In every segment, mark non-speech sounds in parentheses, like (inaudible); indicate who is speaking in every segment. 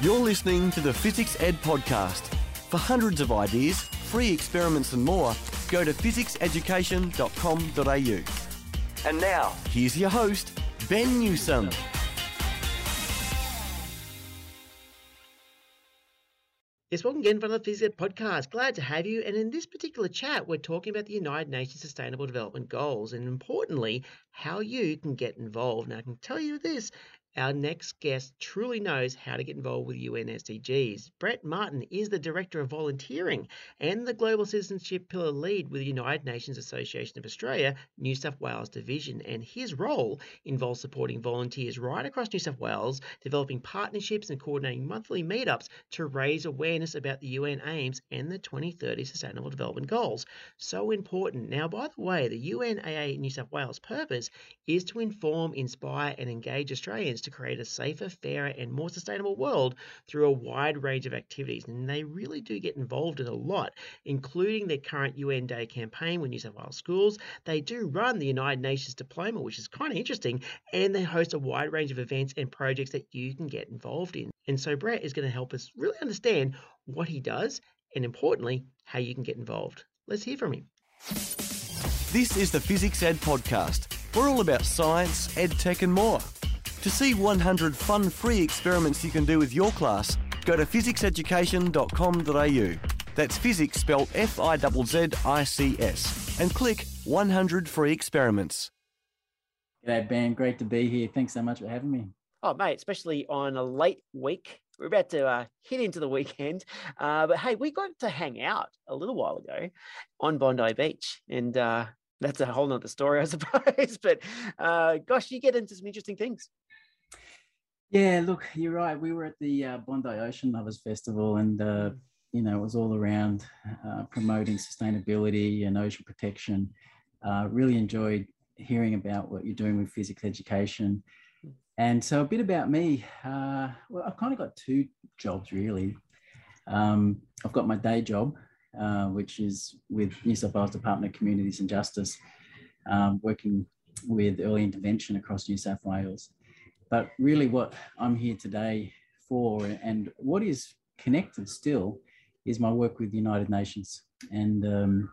Speaker 1: You're listening to the Fizzics Ed Podcast. For hundreds of ideas, free experiments, and more, go to fizzicseducation.com.au. And now, here's your host, Ben Newsome.
Speaker 2: Yes, welcome again for the Fizzics Ed Podcast. Glad to have you. And in this particular chat, we're talking about the United Nations Sustainable Development Goals and importantly, how you can get involved. Now, I can tell you this our next guest truly knows how to get involved with UN SDGs. Brett Martin is the Director of Volunteering and the Global Citizenship Pillar Lead with the United Nations Association of Australia, New South Wales Division. And his role involves supporting volunteers right across New South Wales, developing partnerships and coordinating monthly meetups to raise awareness about the UN aims and the 2030 Sustainable Development Goals. So important. Now, by the way, the UNAA New South Wales purpose is to inform, inspire, and engage Australians to create a safer, fairer, and more sustainable world through a wide range of activities. And they really do get involved in a lot, including their current UN Day campaign with New South Wales schools. They do run the United Nations Diploma, which is kind of interesting, and they host a wide range of events and projects that you can get involved in. And so Brett is going to help us really understand what he does and importantly, how you can get involved. Let's hear from him.
Speaker 1: This is the Fizzics Ed Podcast. We're all about science, ed tech, and more. To see 100 fun free experiments you can do with your class, go to fizzicseducation.com.au. That's physics spelled F I Z Z I C S. And click 100 free experiments.
Speaker 3: G'day, Ben. Great to be here. Thanks so much for having me.
Speaker 2: Oh, mate, especially on a late week. We're about to uh, hit into the (laughs) weekend. Uh, but hey, we got to hang out a little while ago on Bondi Beach. And uh, that's a whole nother story, I (laughs) suppose. but uh, gosh, you get into some interesting things.
Speaker 3: Yeah, look, you're right. We were at the uh, Bondi Ocean Lovers Festival, and uh, mm. you know it was all around uh, promoting sustainability and ocean protection. Uh, really enjoyed hearing about what you're doing with physics education, and so a bit about me. Uh, well, I've kind of got two jobs really. Um, I've got my day job, uh, which is with New South Wales Department of Communities and Justice, um, working with early intervention across New South Wales. But really, what I'm here today for and what is connected still is my work with the United Nations. And um,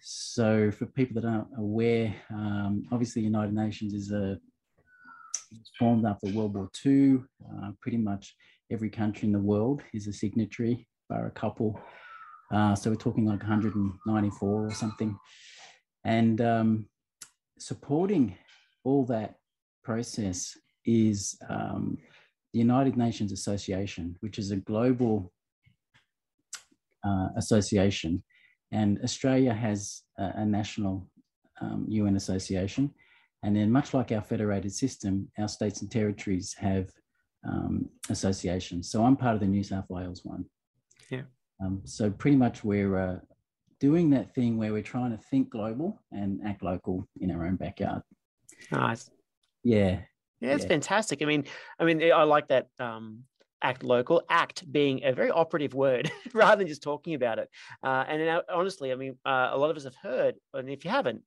Speaker 3: so, for people that aren't aware, um, obviously, the United Nations is a formed after World War II. Uh, pretty much every country in the world is a signatory, bar a couple. Uh, so we're talking like 194 or something. And um, supporting all that process is um, the United Nations Association, which is a global uh, association. And Australia has a, a national um, UN association. And then, much like our federated system, our states and territories have um, associations. So I'm part of the New South Wales one.
Speaker 2: Yeah.
Speaker 3: Um, so pretty much we're uh, doing that thing where we're trying to think global and act local in our own backyard.
Speaker 2: Nice.
Speaker 3: Yeah,
Speaker 2: yeah, it's yeah. fantastic. I mean, I mean, I like that um, act local. Act being a very operative word (laughs) rather than just talking about it. Uh, and now, honestly, I mean, uh, a lot of us have heard, and if you haven't,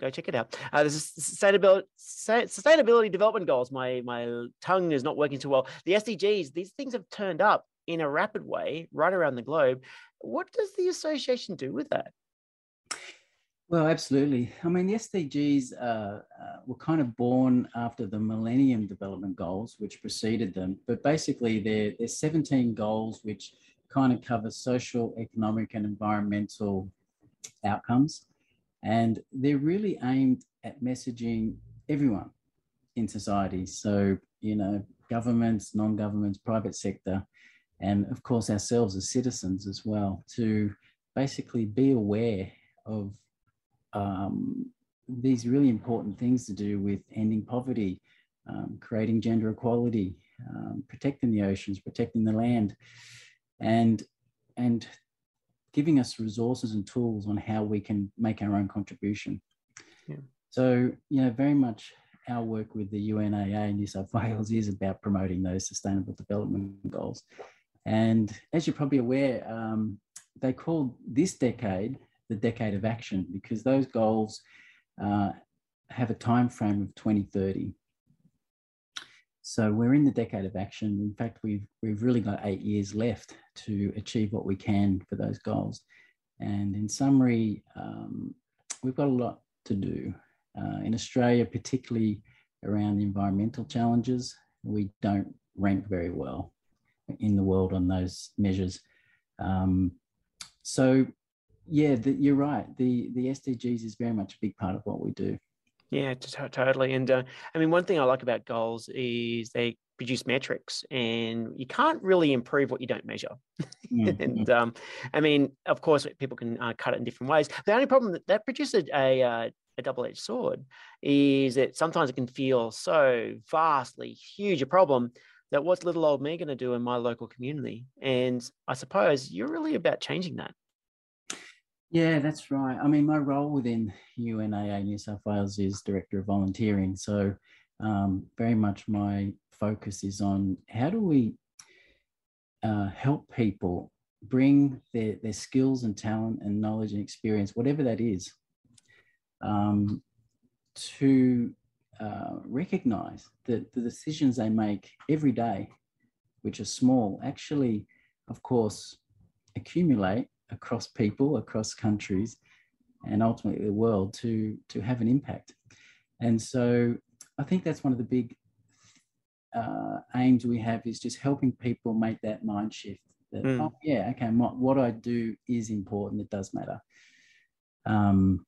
Speaker 2: go check it out. Uh, this is sustainability sustainability development goals. My my tongue is not working too well. The SDGs. These things have turned up in a rapid way right around the globe. What does the association do with that?
Speaker 3: Well, absolutely. I mean, the SDGs uh, uh, were kind of born after the Millennium Development Goals, which preceded them. But basically, they're, they're 17 goals which kind of cover social, economic, and environmental outcomes. And they're really aimed at messaging everyone in society. So, you know, governments, non governments, private sector, and of course, ourselves as citizens as well, to basically be aware of um, these really important things to do with ending poverty, um, creating gender equality, um, protecting the oceans, protecting the land, and and giving us resources and tools on how we can make our own contribution. Yeah. So, you know, very much our work with the UNAA in New South Wales is about promoting those sustainable development goals. And as you're probably aware, um, they called this decade the decade of action because those goals uh, have a time frame of 2030. So we're in the decade of action. In fact, we've we've really got eight years left to achieve what we can for those goals. And in summary, um, we've got a lot to do uh, in Australia, particularly around environmental challenges. We don't rank very well in the world on those measures. Um, so, yeah, the, you're right. The the SDGs is very much a big part of what we do.
Speaker 2: Yeah, totally. And uh, I mean, one thing I like about goals is they produce metrics, and you can't really improve what you don't measure. Mm-hmm. (laughs) and um, I mean, of course, people can uh, cut it in different ways. The only problem that that produces a, uh, a double-edged sword is that sometimes it can feel so vastly huge a problem that what's little old me going to do in my local community? And I suppose you're really about changing that.
Speaker 3: Yeah, that's right. I mean, my role within UNAA New South Wales is Director of Volunteering. So, um, very much my focus is on how do we uh, help people bring their, their skills and talent and knowledge and experience, whatever that is, um, to uh, recognize that the decisions they make every day, which are small, actually, of course, accumulate across people, across countries, and ultimately the world to, to have an impact. And so I think that's one of the big uh, aims we have is just helping people make that mind shift that, mm. oh, yeah, okay, what, what I do is important, it does matter. Um,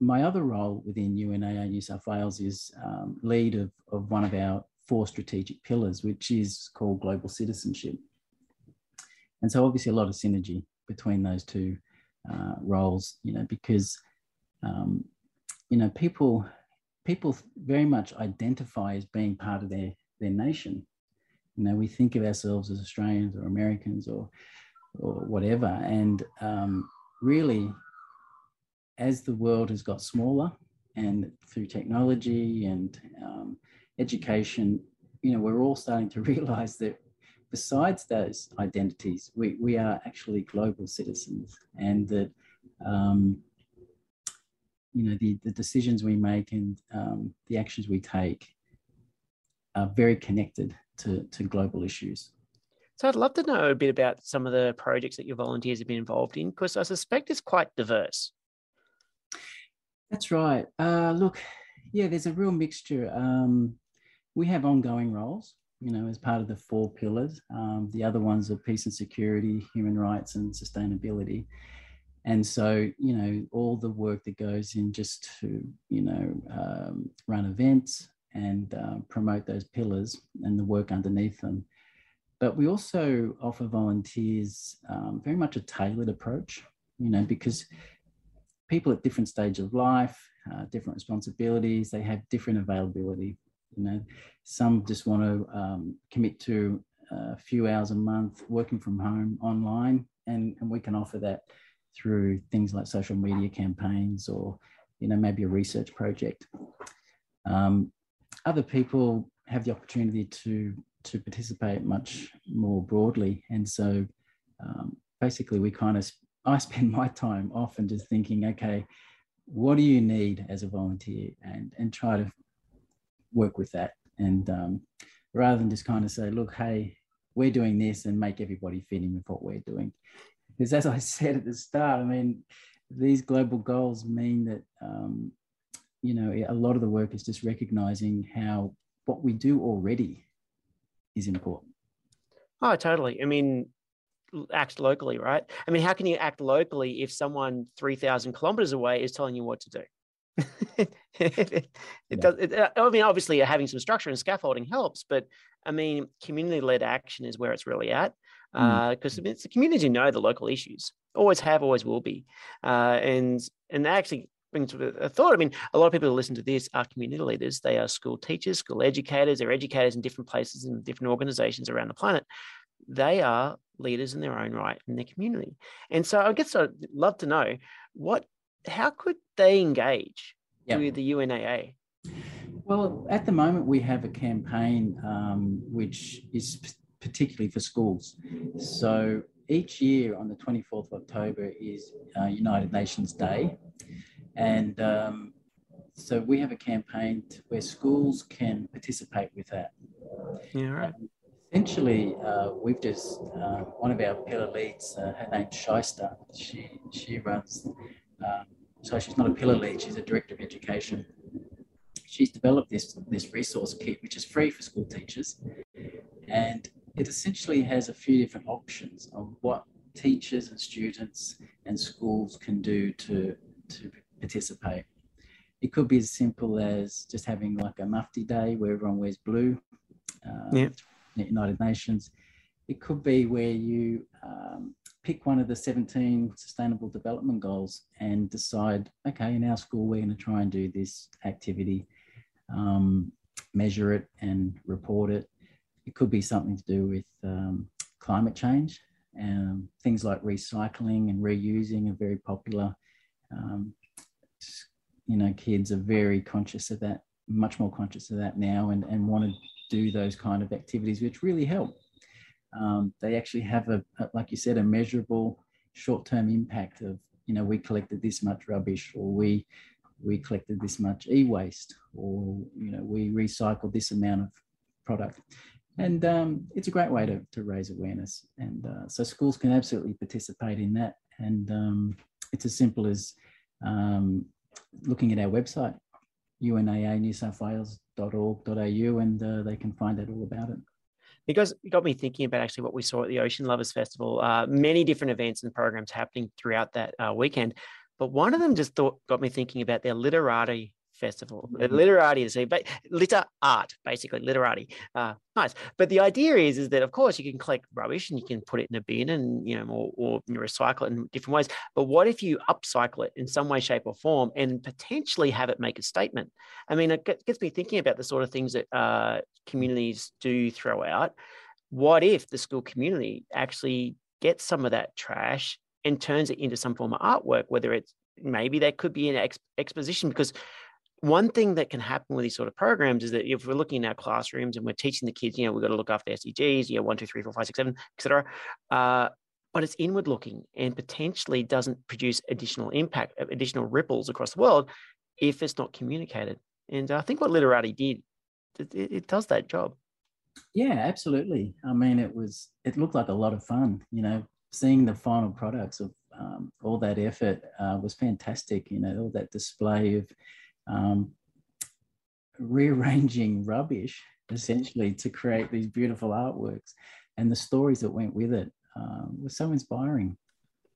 Speaker 3: my other role within UNAA New South Wales is um, lead of, of one of our four strategic pillars, which is called global citizenship. And so obviously a lot of synergy between those two uh, roles, you know, because um, you know people people very much identify as being part of their their nation. You know, we think of ourselves as Australians or Americans or or whatever, and um, really, as the world has got smaller, and through technology and um, education, you know, we're all starting to (laughs) realize that besides those identities, we, we are actually global citizens and that, um, you know, the, the decisions we make and um, the actions we take are very connected to, to global issues.
Speaker 2: So I'd love to know a bit about some of the projects that your volunteers have been involved in, because I suspect it's quite diverse.
Speaker 3: That's right. Uh, look, yeah, there's a real mixture. Um, we have ongoing roles you know, as part of the four pillars. Um, the other ones are peace and security, human rights, and sustainability. And so, you know, all the work that goes in just to, you know, um, run events and uh, promote those pillars and the work underneath them. But we also offer volunteers um, very much a tailored approach, you know, because people at different stages of life, uh, different responsibilities, they have different availability you know, some just want to um, commit to a few hours a month working from home online, and, and we can offer that through things like social media campaigns or, you know, maybe a research project. Um, other people have the opportunity to to participate much more broadly, and so um, basically we kind of I (laughs) spend my time often just thinking, okay, what do you need as a volunteer, and and try to work with that. And um, rather than just kind of say, look, hey, we're doing this and make everybody fit in with what we're doing. Because as I (laughs) said at the start, I mean, these global goals mean that, um, you know, a lot of the work is just recognizing how what we do already is important.
Speaker 2: Oh, totally. I mean, act locally, right? I mean, how can you act locally if someone 3,000 kilometers away is telling you what to do? (laughs) it, yeah. does. It, uh, I mean, obviously, having some structure and scaffolding helps, but I mean, community-led action is where it's really at because mm. uh, it's the community know the local issues, always have, always will be, uh, and and actually brings a thought. I mean, a lot of people who listen to this are community leaders. They are school teachers, school educators. They're educators in different places and different organizations around the planet. They are leaders in their own right in their community, and so I guess I'd love to know what how could they engage yep. with the UNAA?
Speaker 3: Well, at the moment, we have a campaign um, which is particularly for schools. So each year on the 24th of October is uh, United Nations Day. And um, so we have a campaign where schools can participate with that.
Speaker 2: Yeah, right. Um,
Speaker 3: essentially, uh, we've just uh, one of our pillar leads. Uh, her name's Shyster. She she runs. Um, so she's not a pillar lead. She's a director of education. She's developed this this resource kit, which is free for school teachers, and it essentially has a few different options of what teachers and students and schools can do to to participate. It could be as simple as just having like a mufti day where everyone wears blue. Uh, yeah. United Nations. It could be where you um, pick one of the 17 sustainable development goals and decide, okay, in our school, we're going to try and do this activity, um, measure it and report it. It could be something to do with um, climate change. Um, things like recycling and reusing are very popular. Um, you know, kids are very conscious of that, much more conscious of that now, and, and want to do those kind of activities, which really help. Um, they actually have a, a, like you said, a measurable short-term impact of, you know, we collected this much rubbish, or we we collected this much e-waste, or you know, we recycled this amount of product. And um, it's a great way to, to raise awareness. And uh, so schools can absolutely participate in that. And um, it's as simple as um, looking at our website, UNAA New South Wales and uh, they can find out all about it.
Speaker 2: Because it got me thinking about actually what we saw at the Ocean Lovers Festival. Uh, many different events and programs happening throughout that uh, weekend, but one of them just thought got me thinking about their literati festival. Mm-hmm. Literati is but litter art, basically literati. Uh, nice. But the idea is, is that of course you can collect rubbish and you can put it in a bin and you know, or, or you recycle it in different ways. But what if you upcycle it in some way, shape, or form, and potentially have it make a statement? I mean, it gets me thinking about the sort of things that uh, communities do throw out. What if the school community actually gets some of that trash and turns it into some form of artwork, whether it's maybe that could be an ex- exposition because one thing that can happen with these sort of programs is that if we're looking at classrooms and we're teaching the kids, you know, we've got to look after SDGs, you know, one, two, three, four, five, six, seven, etc. Uh, but it's inward looking and potentially doesn't produce additional impact, uh, additional ripples across the world if it's not communicated. And I think what Literati did, it, it does that job.
Speaker 3: Yeah, absolutely. I mean, it was, it looked like a lot of fun, you know, seeing the final products of um, all that effort uh, was fantastic, you know, all that display of, um, rearranging rubbish essentially to create these beautiful artworks and the stories that went with it um, was so inspiring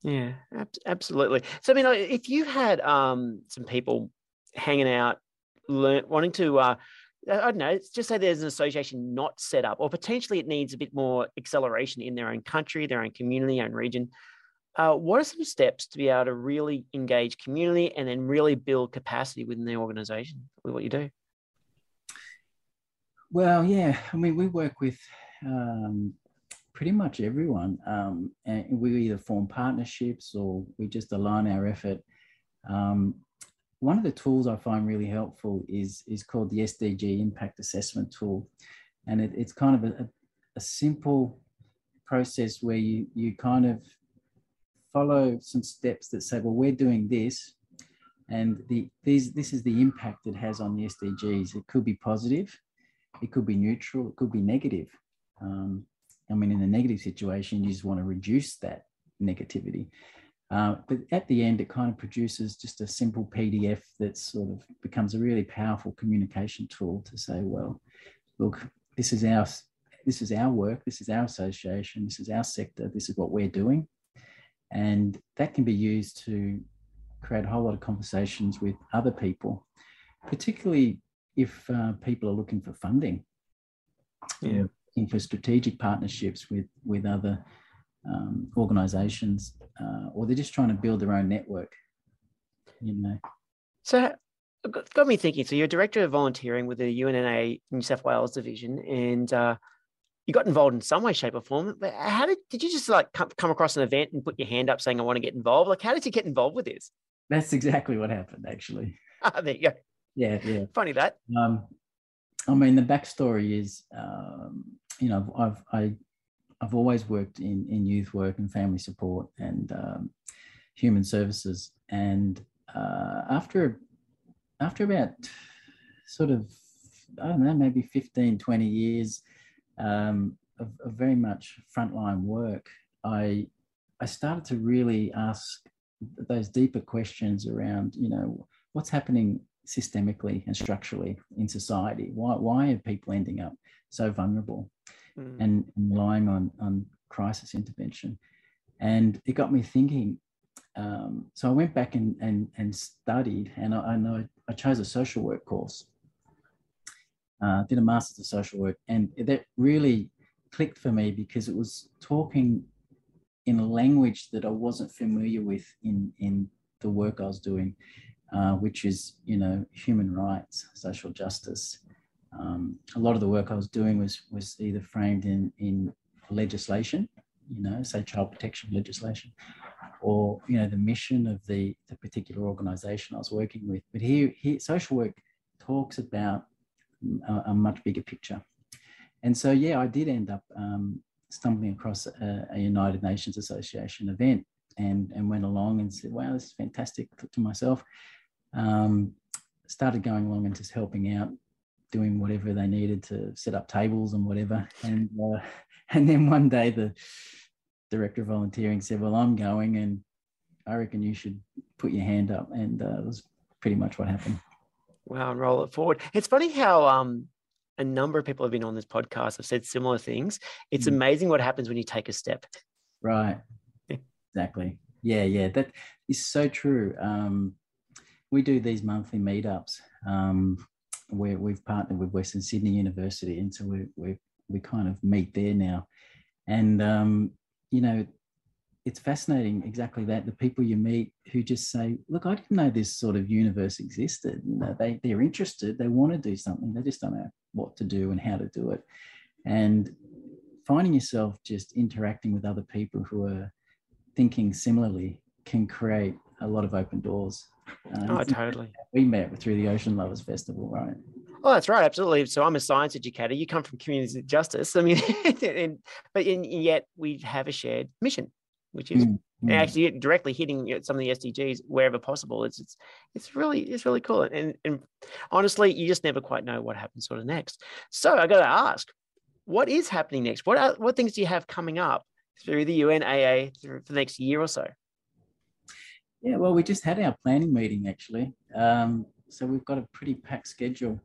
Speaker 2: yeah ab- absolutely so i mean if you had um, some people hanging out learn wanting to uh, I don't know, just say there's an association not set up, or potentially it needs a bit more acceleration in their own country, their own community, own region. Uh, what are some steps to be able to really engage community and then really build capacity within the organization with what you do?
Speaker 3: Well, yeah, I mean, we work with um, pretty much everyone, um, and we either form partnerships or we just align our effort. Um, one of the tools I find really helpful is is called the SDG Impact Assessment Tool, and it, it's kind of a, a simple process where you you kind of follow some steps that say, well, we're doing this, and the these this is the impact it has on the SDGs. It could be positive, it could be neutral, it could be negative. Um, I mean, in a negative situation, you just want to reduce that negativity. Uh, but at the end, it kind of produces just a simple PDF that sort of becomes a really powerful communication tool to say, well, look, this is our this is our work, this is our association, this is our sector, this is what we're doing. And that can be used to create a whole lot of conversations with other people, particularly if uh, people are looking for funding. Yeah. Looking for strategic partnerships with, with other um, organizations, uh, or they're just trying to build their own network, you know.
Speaker 2: So got me thinking. So you're director of volunteering with the UNAA New South Wales division, and uh, you got involved in some way, shape, or form. But how did did you just like come, come across an event and put your hand up saying I want to get involved? Like, how did you get involved with this?
Speaker 3: That's exactly what happened, actually. (laughs)
Speaker 2: Ah, there you go.
Speaker 3: Yeah, yeah.
Speaker 2: Funny that.
Speaker 3: Um, I mean, the backstory is, um, you know, I've I, I've always worked in in youth work and family support and um, human services, and uh, after after about sort of I don't know, maybe 15, 20 years um, of, of very much frontline work, I I started to really ask those deeper questions around, you know, what's happening systemically and structurally in society? Why, why are people ending up so vulnerable mm. and, and, relying on, on crisis intervention? And it got me thinking. Um, so I went back and, and, and studied, and I, I know I chose a social work course, uh, did a master's of social work, and that really clicked for me because it was talking in a language that I wasn't familiar with in, in the work I was doing, uh, which is, you know, human rights, social justice. Um, a lot of the work I was doing was, was either framed in, in legislation, you know, say child protection legislation, or, you know, the mission of the, the particular organization I was working with. But here, here social work talks about a, a much bigger picture. And so, yeah, I did end up um, stumbling across a, a, United Nations Association event and, and went along and said, wow, this is fantastic to myself. Um, started going along and just helping out, doing whatever they needed to set up tables and whatever. And, uh, (laughs) and then one day the director of volunteering said, well, I'm going and I reckon you should put your hand up. And uh, it was pretty much what happened.
Speaker 2: Wow, and roll it forward. It's funny how um, a number of people have been on this podcast have said similar things. It's mm. amazing what happens when you take a step.
Speaker 3: Right. exactly. Yeah, yeah. That is so true. Um, we do these monthly meetups um, where we've partnered with Western Sydney University, and so we we we kind of meet there now. And um, you know, it's fascinating exactly that the people you meet who just say look i didn't know this sort of universe existed you know they, they're interested they want to do something they just don't know what to do and how to do it and finding yourself just interacting with other people who are thinking similarly can create a lot of open doors
Speaker 2: uh, oh totally
Speaker 3: we met through the ocean lovers festival right
Speaker 2: Oh, that's right, absolutely. So I'm a science educator. You come from community justice. I mean, (laughs) and, but in, yet we have a shared mission which is mm-hmm. actually directly hitting some of the SDGs wherever possible. It's it's it's really it's really cool. And and honestly, you just never quite know what happens sort of next. So I got to ask, what is happening next? What are, what things do you have coming up through the UNAA for the next year or so?
Speaker 3: Yeah, well, we just had our planning meeting actually. Um, so we've got a pretty packed schedule.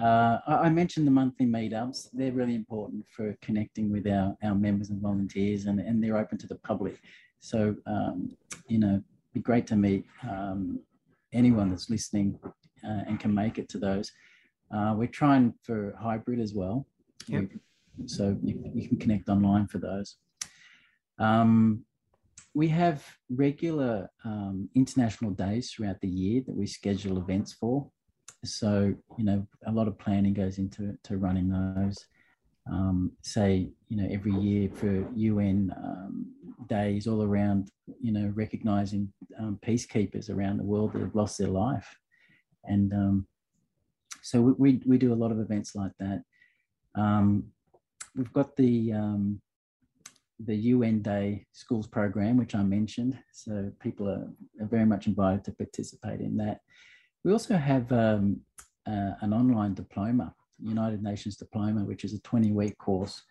Speaker 3: Uh, I, mentioned the monthly meetups. They're really important for connecting with our, our members and volunteers, and, and they're open to the public. So, um, you know, be great to meet um, anyone that's listening uh, and can make it to those. Uh, we're trying for hybrid as well. Yep. We, so you, you, can connect online for those. Um, we have regular um, international days throughout the year that we schedule events for. So, you know, a lot of planning goes into to running those. Um, say, you know, every year for UN um, days all around, you know, recognizing um, peacekeepers around the world that have lost their life. And um, so we, we, we, do a lot of events like that. Um, we've got the um, the UN Day Schools program, which I mentioned. So people are, are very much invited to participate in that. We also have um, uh, an online diploma, United Nations diploma, which is a 20 week course.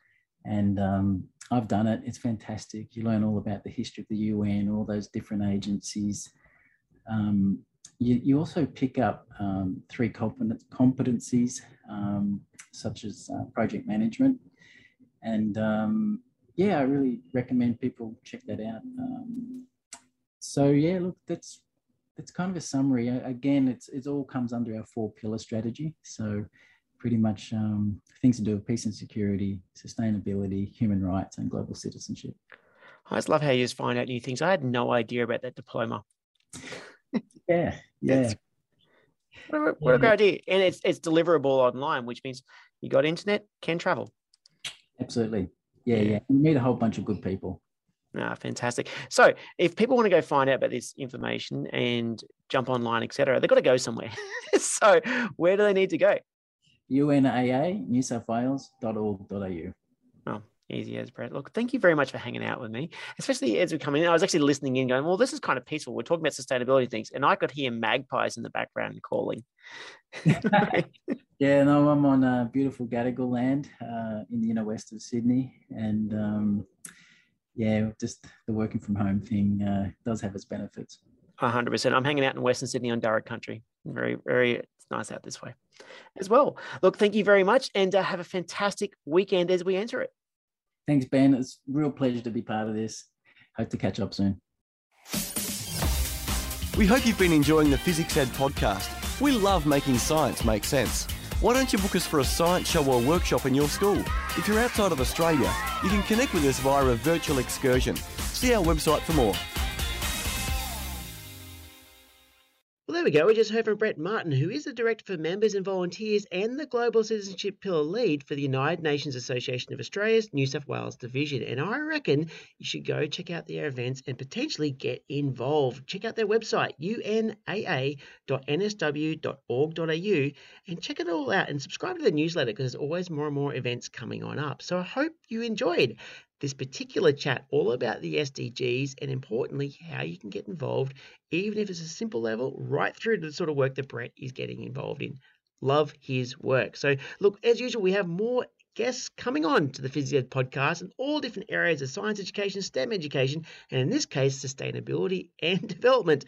Speaker 3: And um, I've done it. It's fantastic. You learn all about the history of the UN, all those different agencies. Um, you, you, also pick up um, three competencies, um, such as uh, project management. And um, yeah, I really recommend people check that out. So yeah, look, that's it's kind of a summary. Again, it's it all comes under our four pillar strategy. So pretty much um, things to do with peace and security, sustainability, human rights, and global citizenship.
Speaker 2: I just love how you just find out new things. I had no idea about that diploma. (laughs)
Speaker 3: yeah, yeah.
Speaker 2: What a, what a great idea. And it's it's deliverable online, which means you got internet, can travel.
Speaker 3: Absolutely. Yeah, yeah. You meet a whole bunch of good people.
Speaker 2: Ah, fantastic. So if people want to go find out about this information and jump online, etc., they've got to go somewhere. (laughs) so where do they need to go?
Speaker 3: UNAA, New South Wales.org.au.
Speaker 2: Oh, Easy as Brett. Look, thank you very much for hanging out with me, especially as we come in. I was actually listening in, going, "Well, this is kind of peaceful. We're talking about sustainability things," and I could hear magpies in the background calling. (laughs)
Speaker 3: yeah, no, I'm on uh, beautiful Gadigal land uh, in the inner west of Sydney, and um, yeah, just the working from home thing uh, does have its benefits.
Speaker 2: 100%. I'm hanging out in Western Sydney on Darug country. Very, very, it's nice out this way as well. Look, thank you very much and uh, have a fantastic weekend as we enter it.
Speaker 3: Thanks, Ben. It's a real pleasure to be part of this. Hope to catch up soon.
Speaker 1: We hope you've been enjoying the Fizzics Ed podcast. We love making science make sense. Why don't you book us for a science show or workshop in your school? If you're outside of Australia, you can connect with us via a virtual excursion. See our website for more.
Speaker 2: There we go. We just heard from Brett Martin, who is the Director for Members and Volunteers and the Global Citizenship Pillar Lead for the United Nations Association of Australia's New South Wales Division. And I reckon you should go check out their events and potentially get involved. Check out their website, unaa.nsw.org.au, and check it all out and subscribe to the newsletter because there's always more and more events coming on up. So I hope you enjoyed this particular chat all about the SDGs and importantly, how you can get involved, even if it's a simple level, right through to the sort of work that Brett is getting involved in. Love his work. So, look, as usual, we have more guests coming on to the PhysEd podcast in all different areas of science education, STEM education, and in this case, sustainability (laughs) and development.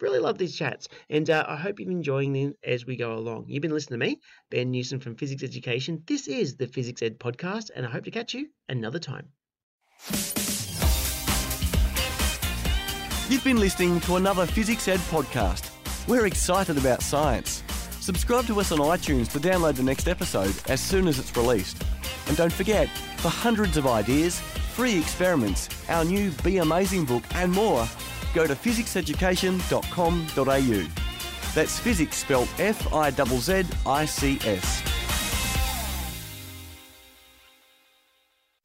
Speaker 2: Really love these chats, and uh, I hope you're enjoying them as we go along. You've been listening to me, Ben Newsome from Fizzics Education. This is the Fizzics Ed podcast, and I hope to catch you another time.
Speaker 1: You've been listening to another Fizzics Ed podcast. We're excited about science. Subscribe to us on iTunes to download the next episode as soon as it's released. And don't forget, for hundreds of ideas, free experiments, our new Be Amazing book, and more, go to fizzicseducation.com.au. That's physics spelled F I Z Z I C S.